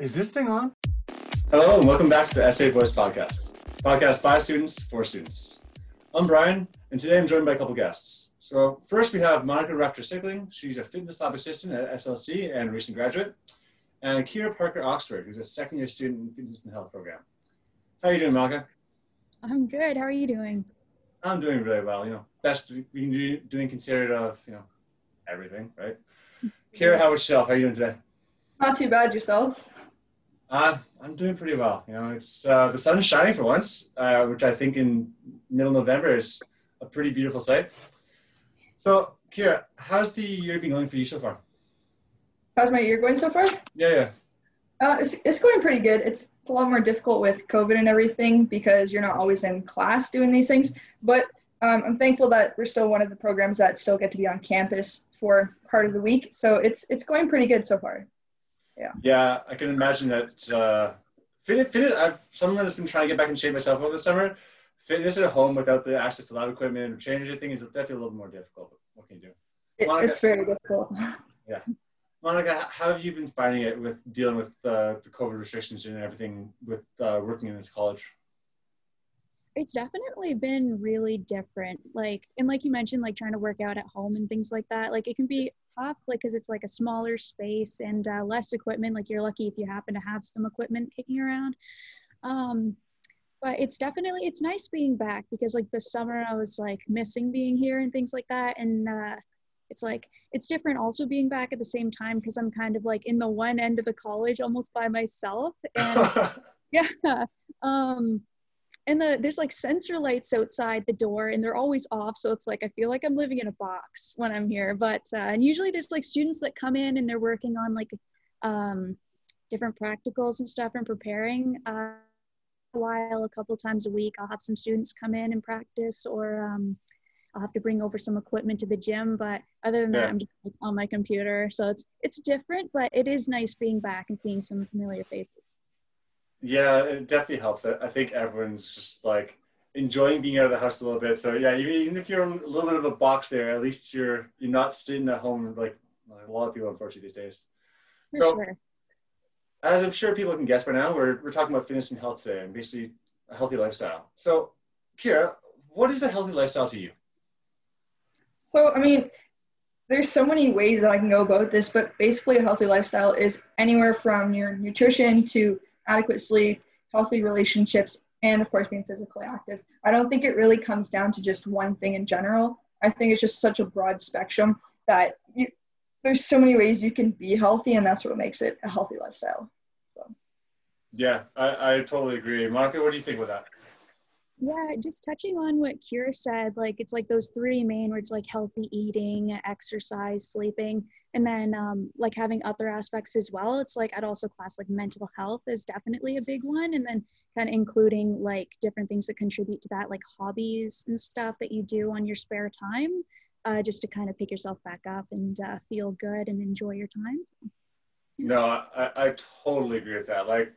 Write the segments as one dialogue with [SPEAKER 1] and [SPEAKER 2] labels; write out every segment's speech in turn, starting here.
[SPEAKER 1] Is this thing on?
[SPEAKER 2] Hello, and welcome back to the SA Voice podcast. Podcast by students for students. I'm Brian, and today I'm joined by a couple guests. So first we have Monica Rafter Sickling. She's a fitness lab assistant at SLC and recent graduate. And Kira Parker Oxford, who's a second year student in fitness and health program. How are you doing, Monica?
[SPEAKER 3] I'm good. How are you doing?
[SPEAKER 2] I'm doing really well. You know, best we can do doing considered of, you know, everything, right? Kira, how about yourself? How are you doing today?
[SPEAKER 4] Not too bad yourself.
[SPEAKER 2] Uh, I'm doing pretty well. You know, it's uh, the sun's shining for once, uh, which I think in middle November is a pretty beautiful sight. So, Kira, how's the year been going for you so far?
[SPEAKER 4] How's my year going so far?
[SPEAKER 2] Yeah, yeah.
[SPEAKER 4] Uh, it's, it's going pretty good. It's, it's a lot more difficult with COVID and everything because you're not always in class doing these things. But um, I'm thankful that we're still one of the programs that still get to be on campus for part of the week. So it's it's going pretty good so far yeah.
[SPEAKER 2] Yeah i can imagine that uh fitness, fitness i've someone that's been trying to get back in shape myself over the summer. Fitness at home without the access to lab equipment or change thing is definitely a little more difficult but what can you do?
[SPEAKER 4] It, Monica, it's very difficult.
[SPEAKER 2] Yeah. Monica how have you been finding it with dealing with uh, the covid restrictions and everything with uh, working in this college?
[SPEAKER 3] It's definitely been really different like and like you mentioned like trying to work out at home and things like that like it can be like because it's like a smaller space and uh, less equipment like you're lucky if you happen to have some equipment kicking around. Um but it's definitely it's nice being back because like this summer i was like missing being here and things like that. And uh it's like it's different also being back at the same time because i'm kind of like in the one end of the college almost by myself. And yeah um and the there's like sensor lights outside the door and they're always off so it's like i feel like i'm living in a box when i'm here but uh, and usually there's like students that come in and they're working on like um, different practicals and stuff and preparing uh, a while a couple times a week i'll have some students come in and practice or um, i'll have to bring over some equipment to the gym but other than yeah. that i'm just like, on my computer so it's it's different but it is nice being back and seeing some familiar faces
[SPEAKER 2] yeah, it definitely helps. I, think everyone's just like enjoying being out of the house a little bit. So yeah, even, if you're in a little bit of a box there, at least you're you're not sitting at home like, like a lot of people unfortunately these days. For so sure. as I'm sure people can guess by now, we're we're talking about fitness and health today and basically a healthy lifestyle. So Kira, what is a healthy lifestyle to you?
[SPEAKER 4] So I mean, there's so many ways that I can go about this, but basically a healthy lifestyle is anywhere from your nutrition to adequate sleep, healthy relationships, and of course being physically active. I don't think it really comes down to just one thing in general. I think it's just such a broad spectrum that you, there's so many ways you can be healthy, and that's what makes it a healthy lifestyle. So.
[SPEAKER 2] Yeah, I, I totally agree. Monica, what do you think with that?
[SPEAKER 3] Yeah, just touching on what Kira said, like it's like those three main words like healthy eating, exercise, sleeping and then um, like having other aspects as well it's like i'd also class like mental health is definitely a big one and then kind of including like different things that contribute to that like hobbies and stuff that you do on your spare time uh, just to kind of pick yourself back up and uh, feel good and enjoy your time
[SPEAKER 2] no I, I totally agree with that like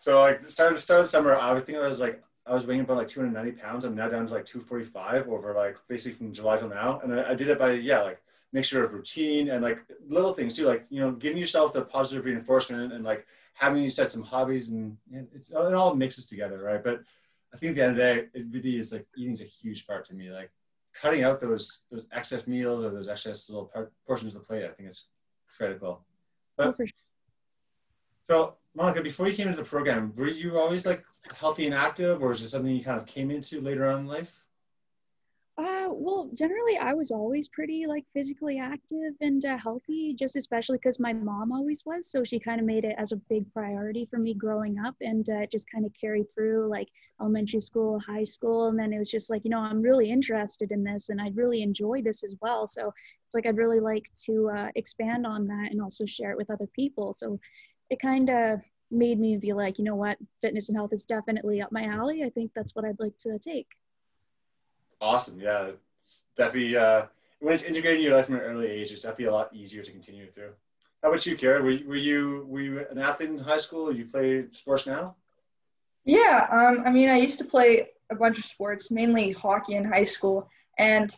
[SPEAKER 2] so like the start of the start of the summer i was thinking i was like I was weighing about like 290 pounds. I'm now down to like 245 over like basically from July till now. And I, I did it by, yeah, like mixture of routine and like little things too, like you know, giving yourself the positive reinforcement and like having you set some hobbies and it all mixes together, right? But I think at the end of the day, it really is like eating's a huge part to me. Like cutting out those those excess meals or those excess little part, portions of the plate, I think is critical. But, oh, sure. So Monica, before you came into the program, were you always like healthy and active, or is it something you kind of came into later on in life?
[SPEAKER 3] Uh, well, generally, I was always pretty like physically active and uh, healthy, just especially because my mom always was. So she kind of made it as a big priority for me growing up and uh, just kind of carried through like elementary school, high school. And then it was just like, you know, I'm really interested in this and I really enjoy this as well. So it's like I'd really like to uh, expand on that and also share it with other people. So it kind of made me feel like, you know what, fitness and health is definitely up my alley. I think that's what I'd like to take.
[SPEAKER 2] Awesome. Yeah. Definitely, uh, when it's integrated in your life from an early age, it's definitely a lot easier to continue through. How about you, Kara? Were, were you were you an athlete in high school? Did you play sports now?
[SPEAKER 4] Yeah, um, I mean, I used to play a bunch of sports, mainly hockey in high school, and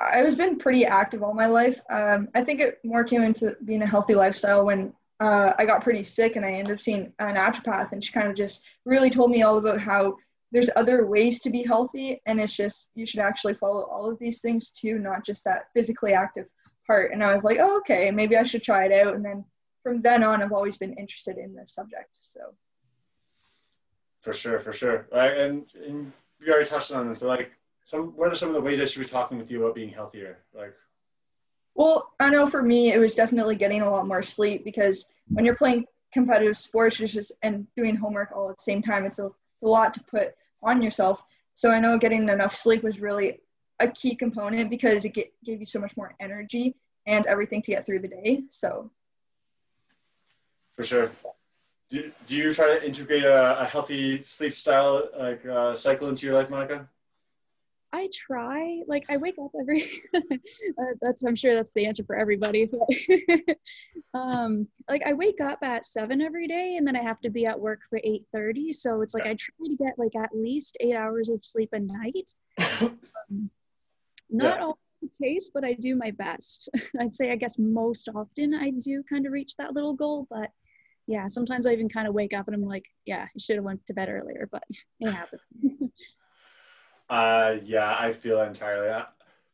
[SPEAKER 4] I was been pretty active all my life. Um, I think it more came into being a healthy lifestyle when uh, I got pretty sick and I ended up seeing a naturopath, and she kind of just really told me all about how there's other ways to be healthy, and it's just you should actually follow all of these things too, not just that physically active part. And I was like, oh, okay, maybe I should try it out. And then from then on, I've always been interested in this subject. So.
[SPEAKER 2] For sure, for sure. Right, and, and you already touched on it. So, like, some what are some of the ways that she was talking with you about being healthier? Like,
[SPEAKER 4] well, I know for me, it was definitely getting a lot more sleep because when you're playing competitive sports just and doing homework all at the same time, it's a, a lot to put on yourself. So I know getting enough sleep was really a key component because it get, gave you so much more energy and everything to get through the day. So,
[SPEAKER 2] for sure. Do, do you try to integrate a, a healthy sleep style like uh, cycle into your life, Monica?
[SPEAKER 3] I try. Like I wake up every. uh, that's I'm sure that's the answer for everybody. um, like I wake up at seven every day, and then I have to be at work for eight thirty. So it's like I try to get like at least eight hours of sleep a night. um, not yeah. always the case, but I do my best. I'd say I guess most often I do kind of reach that little goal, but yeah, sometimes I even kind of wake up and I'm like, yeah, I should have went to bed earlier, but it happens.
[SPEAKER 2] Uh, yeah, I feel entirely.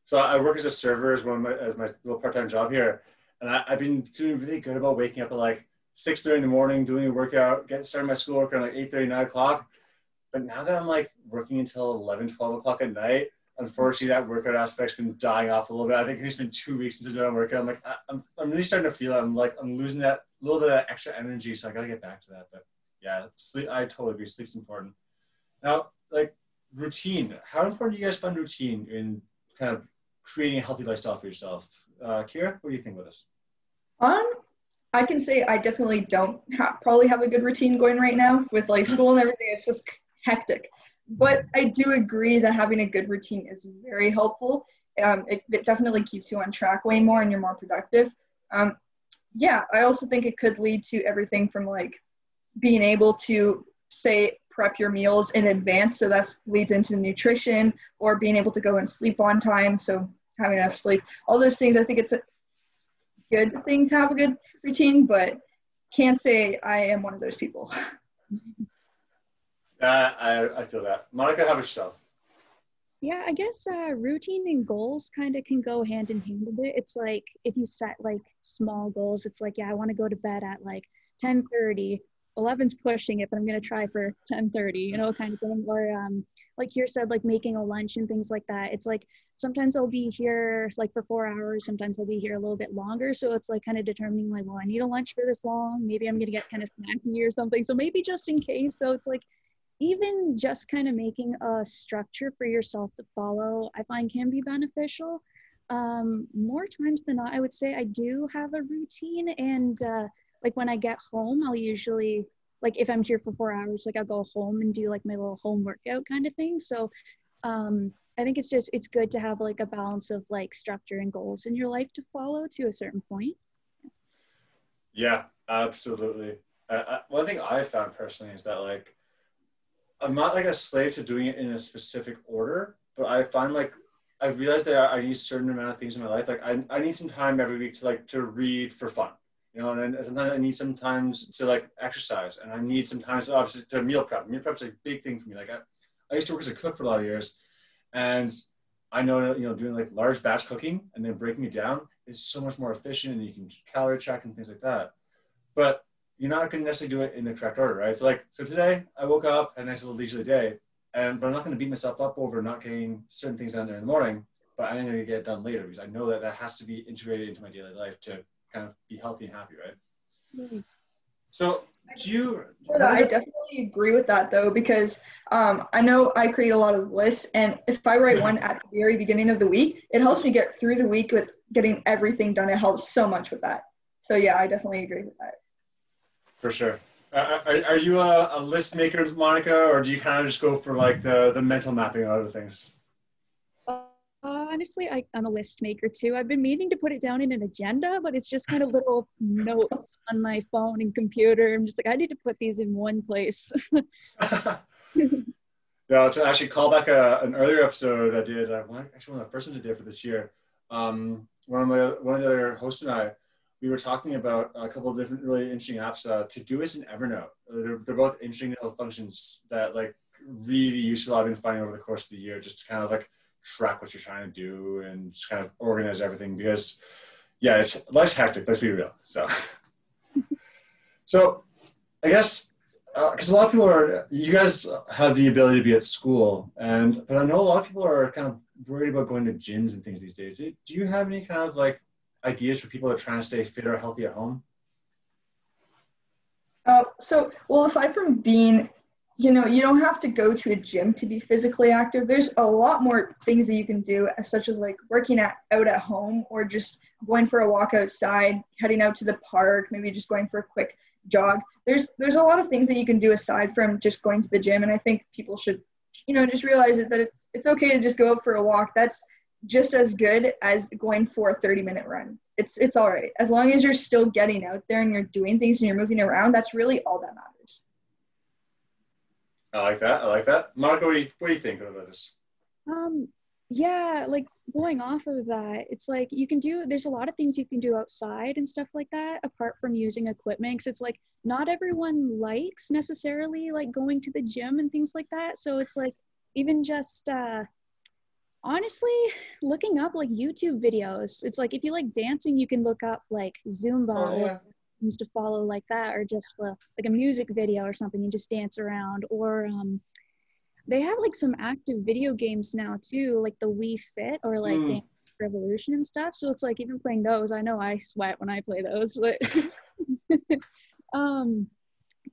[SPEAKER 2] So I work as a server as one of my, as my little part-time job here, and I, have been doing really good about waking up at like six thirty in the morning, doing a workout, getting starting my schoolwork around like eight thirty, nine o'clock. But now that I'm like working until 11, 12 o'clock at night, unfortunately that workout aspect's been dying off a little bit. I think it's been two weeks since I've done a workout. I'm like, I, am I'm really starting to feel it. I'm like, I'm losing that little bit of extra energy. So I got to get back to that. But yeah, sleep, I totally agree. Sleep's important. Now, like routine, how important do you guys find routine in kind of creating a healthy lifestyle for yourself? Uh, Kira, what do you think with this?
[SPEAKER 4] Um, I can say I definitely don't ha- probably have a good routine going right now with like school and everything. It's just hectic. But I do agree that having a good routine is very helpful. Um, it, it, definitely keeps you on track way more and you're more productive. Um, yeah, I also think it could lead to everything from like being able to say prep your meals in advance. So that leads into nutrition or being able to go and sleep on time. So having enough sleep, all those things. I think it's a good thing to have a good routine, but can't say I am one of those people.
[SPEAKER 2] Uh, I, I feel that. Monica, how about yourself?
[SPEAKER 3] Yeah, I guess uh, routine and goals kind of can go hand in hand a bit. It's like if you set like small goals, it's like, yeah, I want to go to bed at like 10:30. 11's pushing it, but I'm gonna try for 10:30, you know, kind of thing. Or um, like here said, like making a lunch and things like that. It's like sometimes I'll be here like for four hours, sometimes I'll be here a little bit longer. So it's like kind of determining like, well, I need a lunch for this long. Maybe I'm gonna get kind of snacky or something. So maybe just in case. So it's like even just kind of making a structure for yourself to follow, I find can be beneficial. Um, more times than not, I would say I do have a routine. And uh, like when I get home, I'll usually, like if I'm here for four hours, like I'll go home and do like my little home workout kind of thing. So um, I think it's just, it's good to have like a balance of like structure and goals in your life to follow to a certain point.
[SPEAKER 2] Yeah, absolutely. Uh, one thing I found personally is that like I'm not like a slave to doing it in a specific order, but I find like I realize that I need certain amount of things in my life. Like I, I need some time every week to like to read for fun, you know, and, and sometimes I need sometimes to like exercise, and I need sometimes obviously to meal prep. Meal prep is a big thing for me. Like I, I used to work as a cook for a lot of years, and I know that you know doing like large batch cooking and then breaking it down is so much more efficient, and you can calorie track and things like that. But you're not going to necessarily do it in the correct order, right? So like, so today I woke up, had a nice little leisurely day, and but I'm not going to beat myself up over not getting certain things done there in the morning, but I'm going to get it done later because I know that that has to be integrated into my daily life to kind of be healthy and happy, right? Mm-hmm. So do you?
[SPEAKER 4] I definitely agree with that though because um, I know I create a lot of lists, and if I write one at the very beginning of the week, it helps me get through the week with getting everything done. It helps so much with that. So yeah, I definitely agree with that.
[SPEAKER 2] For sure. Uh, are, are you a, a, list maker, Monica, or do you kind of just go for like the, the mental mapping and other things?
[SPEAKER 3] Uh, honestly, I, am a list maker too. I've been meaning to put it down in an agenda, but it's just kind of little notes on my phone and computer. I'm just like, I need to put these in one place.
[SPEAKER 2] yeah, to actually call back a, an earlier episode I did, uh, actually one of the first ones I did for this year. Um, one of my one of the other hosts and I, we were talking about a couple of different really interesting apps. Uh, Todoist and Evernote. They're, they're both interesting little functions that like really useful. I've been finding over the course of the year, just to kind of like track what you're trying to do and just kind of organize everything because yeah, it's life's hectic. Let's be real. So, so I guess because uh, a lot of people are, you guys have the ability to be at school, and but I know a lot of people are kind of worried about going to gyms and things these days. Do, do you have any kind of like ideas for people that are trying to stay fit or healthy at home?
[SPEAKER 4] Uh, so, well, aside from being you know, you don't have to go to a gym to be physically active. There's a lot more things that you can do, such as like working at, out at home or just going for a walk outside, heading out to the park, maybe just going for a quick jog. There's there's a lot of things that you can do aside from just going to the gym, and I think people should, you know, just realize that it's it's okay to just go out for a walk. That's just as good as going for a 30 minute run. It's it's all right as long as you're still getting out there and you're doing things and you're moving around. That's really all that matters.
[SPEAKER 2] I like that. I like that. Marco, what do you, what do you think about this?
[SPEAKER 3] Um, yeah, like going off of that, it's like you can do, there's a lot of things you can do outside and stuff like that, apart from using equipment. Cause it's like not everyone likes necessarily like going to the gym and things like that. So it's like even just, uh, honestly looking up like youtube videos it's like if you like dancing you can look up like zumba oh, yeah things to follow like that or just uh, like a music video or something and just dance around or um, they have like some active video games now too like the wii fit or like mm. dance revolution and stuff so it's like even playing those i know i sweat when i play those but um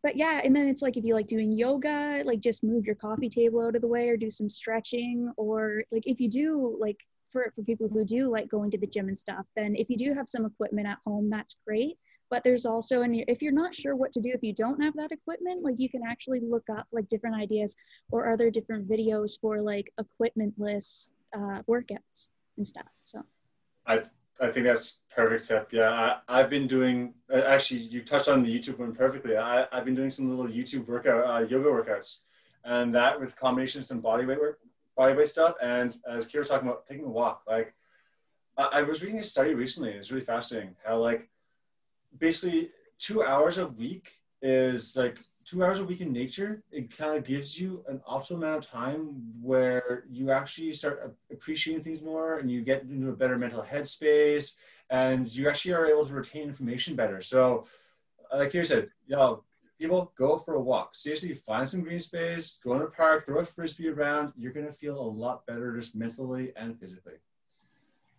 [SPEAKER 3] but yeah and then it's like if you like doing yoga like just move your coffee table out of the way or do some stretching or like if you do like for, for people who do like going to the gym and stuff then if you do have some equipment at home that's great but there's also and if you're not sure what to do if you don't have that equipment like you can actually look up like different ideas or other different videos for like equipment equipmentless uh, workouts and stuff so.
[SPEAKER 2] I i think that's perfect tip yeah I, i've been doing uh, actually you touched on the youtube one perfectly. I, i've been doing some little youtube workout uh, yoga workouts and that with combination of some body weight work body weight stuff and as Kira was talking about taking a walk. Like I, was reading a study recently and it's really fascinating how like basically two hours a week is like two hours a week in nature. It kind of gives you an optimal amount of time where you actually start appreciating things more and you get into a better mental headspace and you actually are able to retain information better. So, like you said, y'all, people go for a walk. Seriously, find some green space, go in a park, throw a frisbee around. You're gonna feel a lot better just mentally and physically.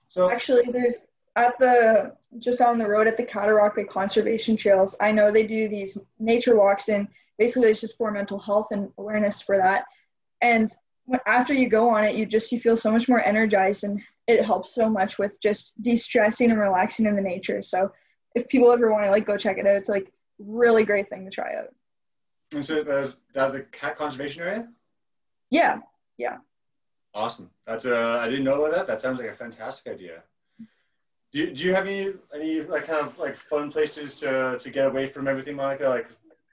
[SPEAKER 4] So actually, there's at the just on the road at the Cataraqui Conservation Trails, I know they do these nature walks, and basically it's just for mental health and awareness for that. And after you go on it, you just you feel so much more energized, and it helps so much with just de-stressing and relaxing in the nature. So if people ever want to like go check it out, it's like really great thing to try out.
[SPEAKER 2] And so that's that the cat conservation area.
[SPEAKER 4] Yeah, yeah.
[SPEAKER 2] Awesome. That's uh, I didn't know about that. That sounds like a fantastic idea. Do you, do you have any any like kind of like fun places to to get away from everything, Monica? Like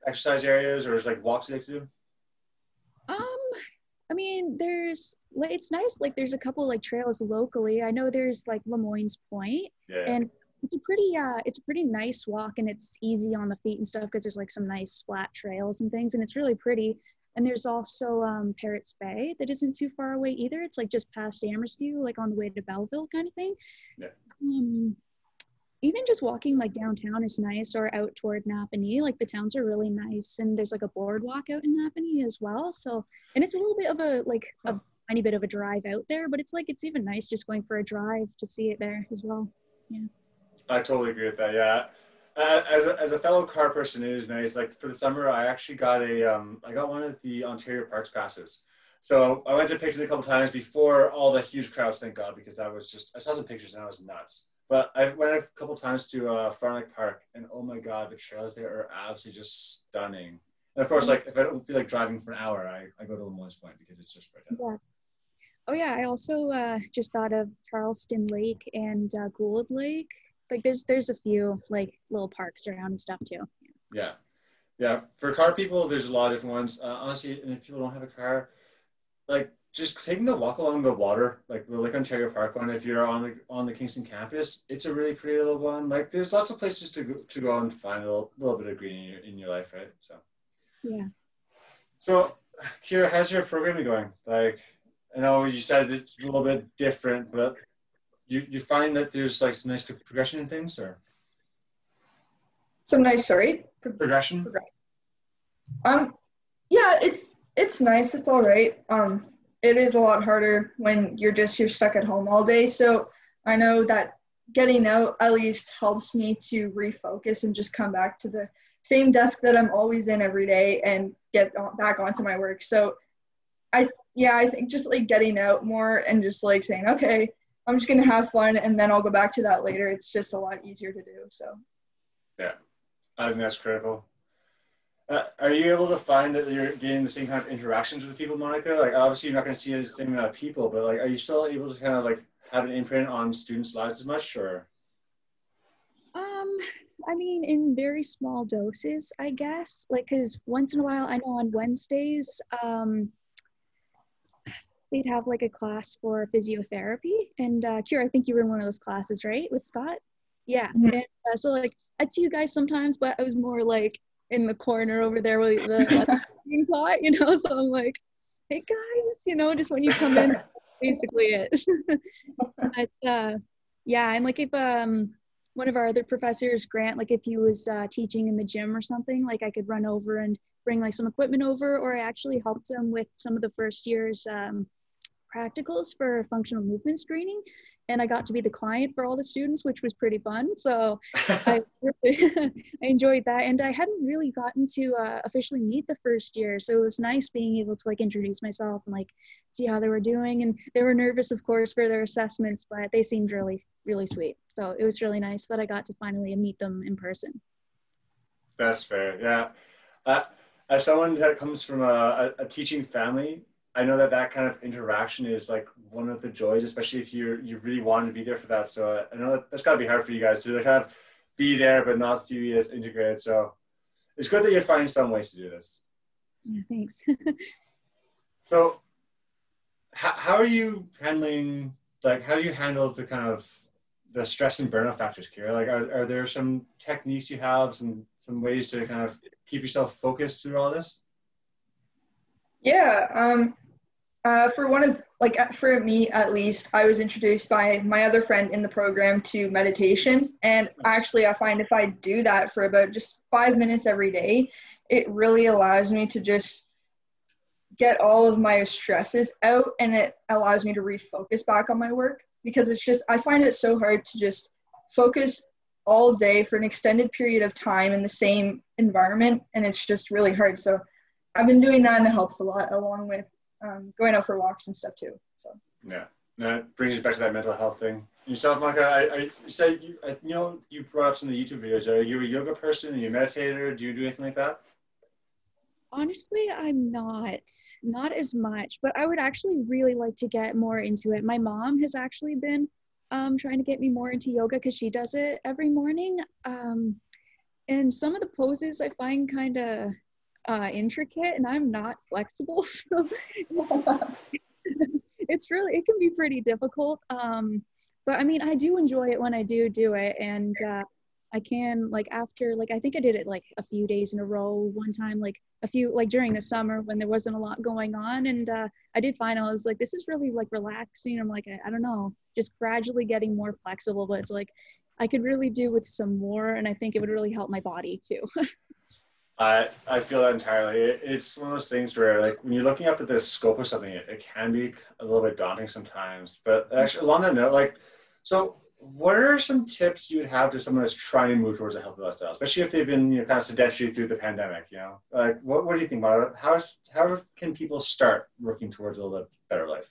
[SPEAKER 2] exercise areas or is like walks you like to do?
[SPEAKER 3] Um, I mean, there's like it's nice. Like there's a couple like trails locally. I know there's like Lemoine's Point,
[SPEAKER 2] yeah.
[SPEAKER 3] and it's a pretty uh it's a pretty nice walk and it's easy on the feet and stuff because there's like some nice flat trails and things and it's really pretty. And there's also um, Parrott's Bay that isn't too far away either. It's like just past Amherstview, like on the way to Belleville kind of thing.
[SPEAKER 2] Yeah
[SPEAKER 3] um, even just walking like downtown is nice or out toward Napanee. Like the towns are really nice and there's like a boardwalk out in Napanee as well. So, and it's a little bit of a like a tiny bit of a drive out there, but it's like it's even nice just going for a drive to see it there as well. Yeah.
[SPEAKER 2] I totally agree with that. Yeah. Uh, as, a, as a fellow car person, it is nice. Like for the summer, I actually got a um, I got one of the Ontario Parks passes. So I went to Picton a couple times before all the huge crowds, thank God, because that was just, I saw some pictures and I was nuts. But I went a couple times to uh, Frontenac Park, and oh my God, the trails there are absolutely just stunning. And of course, like if I don't feel like driving for an hour, I, I go to Lemoine's Point because it's just right
[SPEAKER 3] down. Yeah. Oh yeah, I also uh, just thought of Charleston Lake and uh, Gould Lake. Like there's there's a few like little parks around and stuff too.
[SPEAKER 2] Yeah, yeah. For car people, there's a lot of different ones. Uh, honestly, and if people don't have a car, like just taking the walk along the water, like the Lake Ontario Park one, if you're on the on the Kingston campus, it's a really pretty little one. Like there's lots of places to go, to go and find a little, little bit of green in your, in your life, right? So
[SPEAKER 3] yeah.
[SPEAKER 2] So, Kira, how's your programming going? Like, I know you said it's a little bit different, but you you find that there's like some nice progression in things, or
[SPEAKER 4] some nice sorry
[SPEAKER 2] progression.
[SPEAKER 4] Um, yeah, it's it's nice. It's all right. Um, it is a lot harder when you're just you're stuck at home all day. So I know that getting out at least helps me to refocus and just come back to the same desk that I'm always in every day and get back onto my work. So I yeah, I think just like getting out more and just like saying, okay, I'm just gonna have fun and then I'll go back to that later. It's just a lot easier to do. So
[SPEAKER 2] yeah, I think that's critical. Uh, are you able to find that you're getting the same kind of interactions with people, Monica? Like, obviously, you're not going to see the same amount of people, but like, are you still able to kind of like have an imprint on students' lives as much, or?
[SPEAKER 3] Um, I mean, in very small doses, I guess. Like, cause once in a while, I know on Wednesdays, um, they'd have like a class for physiotherapy, and uh, Kira, I think you were in one of those classes, right, with Scott? Yeah. Mm-hmm. And, uh, so like, I'd see you guys sometimes, but I was more like in the corner over there with the pot, you know. So I'm like, hey guys, you know, just when you come in, basically it. but uh, yeah, and like if um one of our other professors, Grant, like if he was uh, teaching in the gym or something, like I could run over and bring like some equipment over, or I actually helped him with some of the first year's um, practicals for functional movement screening and I got to be the client for all the students, which was pretty fun. So I, I enjoyed that, and I hadn't really gotten to uh, officially meet the first year, so it was nice being able to like introduce myself and like see how they were doing. And they were nervous, of course, for their assessments, but they seemed really, really sweet. So it was really nice that I got to finally meet them in person.
[SPEAKER 2] That's fair. Yeah. Uh, as someone that comes from a, a teaching family, I know that that kind of interaction is like one of the joys, especially if you you really want to be there for that. So I know that, that's got to be hard for you guys to like kind of be there, but not to be as integrated. So it's good that you're finding some ways to do this.
[SPEAKER 3] Yeah, thanks.
[SPEAKER 2] so, how, how are you handling like how do you handle the kind of the stress and burnout factors, Kira? Like, are, are there some techniques you have, some some ways to kind of keep yourself focused through all this?
[SPEAKER 4] Yeah. Um, uh, for one of like for me at least, I was introduced by my other friend in the program to meditation, and actually, I find if I do that for about just five minutes every day, it really allows me to just get all of my stresses out, and it allows me to refocus back on my work. Because it's just I find it so hard to just focus all day for an extended period of time in the same environment, and it's just really hard. So I've been doing that and it helps a lot, along with um, going out for walks and stuff too. So
[SPEAKER 2] yeah, that brings us back to that mental health thing. Yourself, Micah, I, I you said you, I, you know you brought up some of the YouTube videos. Are you a yoga person? Are you a meditator? Do you do anything like that?
[SPEAKER 3] Honestly, I'm not, not as much, but I would actually really like to get more into it. My mom has actually been um, trying to get me more into yoga because she does it every morning. Um, and some of the poses I find kind of uh, intricate and I'm not flexible. So it's really, it can be pretty difficult. Um, but I mean, I do enjoy it when I do do it. And uh, I can, like, after, like, I think I did it like a few days in a row one time, like, a few, like, during the summer when there wasn't a lot going on. And uh, I did find I was like, this is really like relaxing. I'm like, I, I don't know, just gradually getting more flexible. But it's like, I could really do with some more. And I think it would really help my body too.
[SPEAKER 2] I I feel that entirely. It, it's one of those things where, like, when you're looking up at the scope of something, it, it can be a little bit daunting sometimes. But actually, along that note, like, so what are some tips you would have to someone that's trying to move towards a healthy lifestyle, especially if they've been you know kind of sedentary through the pandemic? You know, like, what what do you think about it? How how can people start working towards a little bit better life?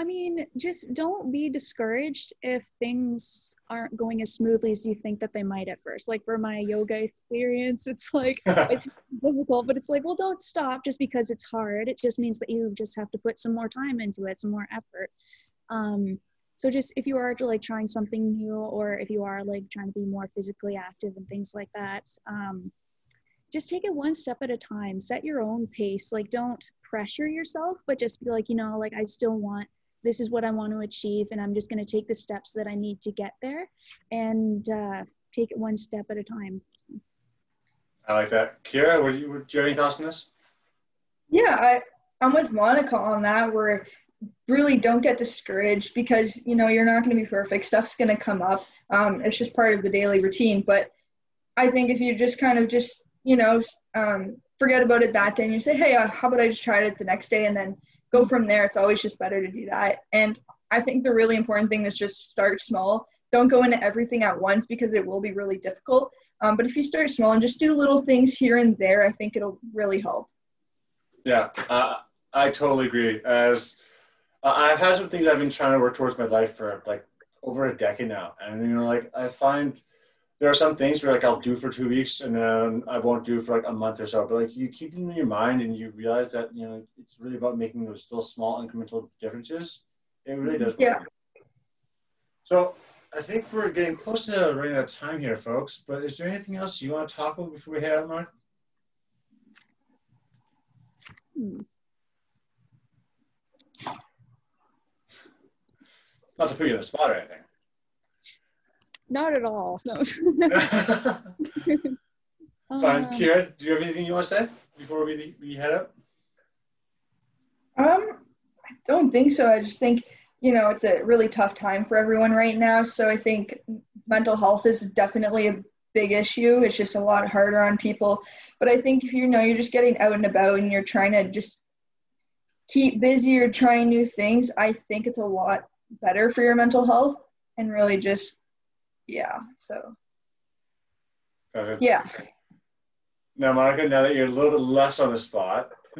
[SPEAKER 3] I mean, just don't be discouraged if things aren't going as smoothly as you think that they might at first. Like for my yoga experience, it's like it's difficult, but it's like, well, don't stop just because it's hard. It just means that you just have to put some more time into it, some more effort. Um, so just if you are like trying something new, or if you are like trying to be more physically active and things like that, um, just take it one step at a time. Set your own pace. Like, don't pressure yourself, but just be like, you know, like I still want this is what I want to achieve, and I'm just going to take the steps that I need to get there, and uh, take it one step at a time.
[SPEAKER 2] I like that. Kira, what do, you, do you have any thoughts on this?
[SPEAKER 4] Yeah, I, I'm with Monica on that. Where really don't get discouraged because you know you're not going to be perfect. Stuff's going to come up. Um, it's just part of the daily routine. But I think if you just kind of just you know um, forget about it that day and you say, hey, uh, how about I just try it the next day and then go from there. It's always just better to do that. And I think the really important thing is just start small. Don't go into everything at once because it will be really difficult. Um, but if you start small and just do little things here and there, I think it'll really help.
[SPEAKER 2] Yeah, uh, I totally agree. As uh, I've had some things I've been trying to work towards my life for like over a decade now, and you know, like I find there are some things where like I'll do for two weeks and then I won't do for like a month or so. But like you keep them in your mind and you realize that you know it's really about making those still small incremental differences. It really does. Work.
[SPEAKER 4] Yeah.
[SPEAKER 2] So I think we're getting close to running out of time here, folks. But is there anything else you want to talk about before we head out, Mark? Hmm. Not to put you on the spot or anything.
[SPEAKER 3] Not at all. No.
[SPEAKER 2] Fine. Um, Kira, do you have anything you want to say before we, we head up?
[SPEAKER 4] Um, I don't think so. I just think, you know, it's a really tough time for everyone right now. So I think mental health is definitely a big issue. It's just a lot harder on people. But I think if you know you're just getting out and about and you're trying to just keep busy or trying new things, I think it's a lot better for your mental health and really just yeah, so yeah.
[SPEAKER 2] Now, Monica, now that you're a little bit less on the spot,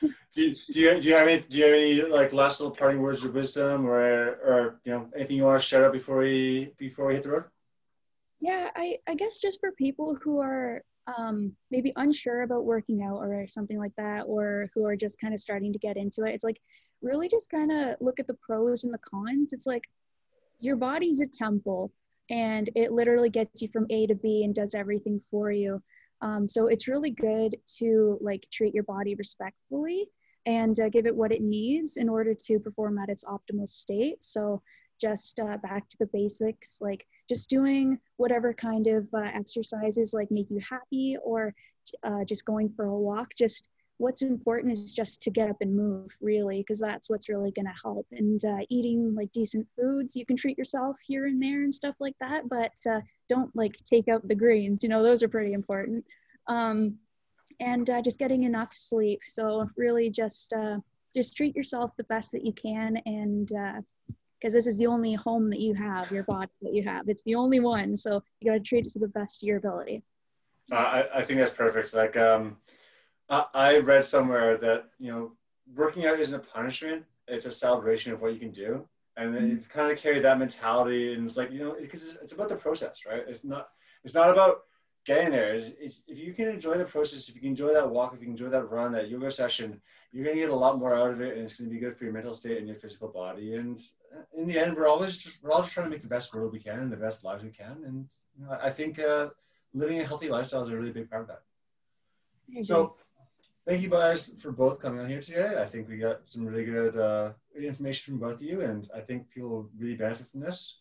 [SPEAKER 2] do, you, do you do you have any do you have any like last little parting words of wisdom or or you know anything you want to share out before we before we hit the road?
[SPEAKER 3] Yeah, I I guess just for people who are um, maybe unsure about working out or something like that, or who are just kind of starting to get into it, it's like really just kind of look at the pros and the cons. It's like your body's a temple and it literally gets you from A to B and does everything for you. Um, so it's really good to like treat your body respectfully and uh, give it what it needs in order to perform at its optimal state. So just uh, back to the basics, like just doing whatever kind of uh, exercises like make you happy or uh, just going for a walk, just what's important is just to get up and move really because that's what's really going to help. And uh, eating like decent foods you can treat yourself here and there and stuff like that but uh, don't like take out the greens you know those are pretty important. Um, and uh, just getting enough sleep. So really just uh, just treat yourself the best that you can and because uh, this is the only home that you have your body that you have. It's the only one so you got to treat it to the best of your ability.
[SPEAKER 2] I, I think that's perfect. Like um I read somewhere that you know working out isn't a punishment; it's a celebration of what you can do, and then you mm-hmm. kind of carry that mentality. And it's like you know, because it's, it's, about the process, right? It's not it's not about getting there. It's, it's, if you can enjoy the process, if you can enjoy that walk, if you can enjoy that run, that yoga session, you're gonna get a lot more out of it, and it's gonna be good for your mental state and your physical body. And in the end, we're always just we're all just trying to make the best world we can and the best lives we can. And you know, I think uh, living a healthy lifestyle is a really big part of that. So thank you guys for both coming on here today. I think we got some really good uh, information from both of you, and I think people will really benefit from this.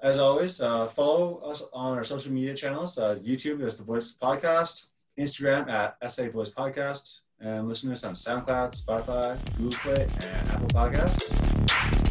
[SPEAKER 2] As always, uh, follow us on our social media channels. Uh, YouTube is The Voice Podcast, Instagram at SA Voice Podcast, and listen to us on SoundCloud, Spotify, Google Play, and Apple Podcasts.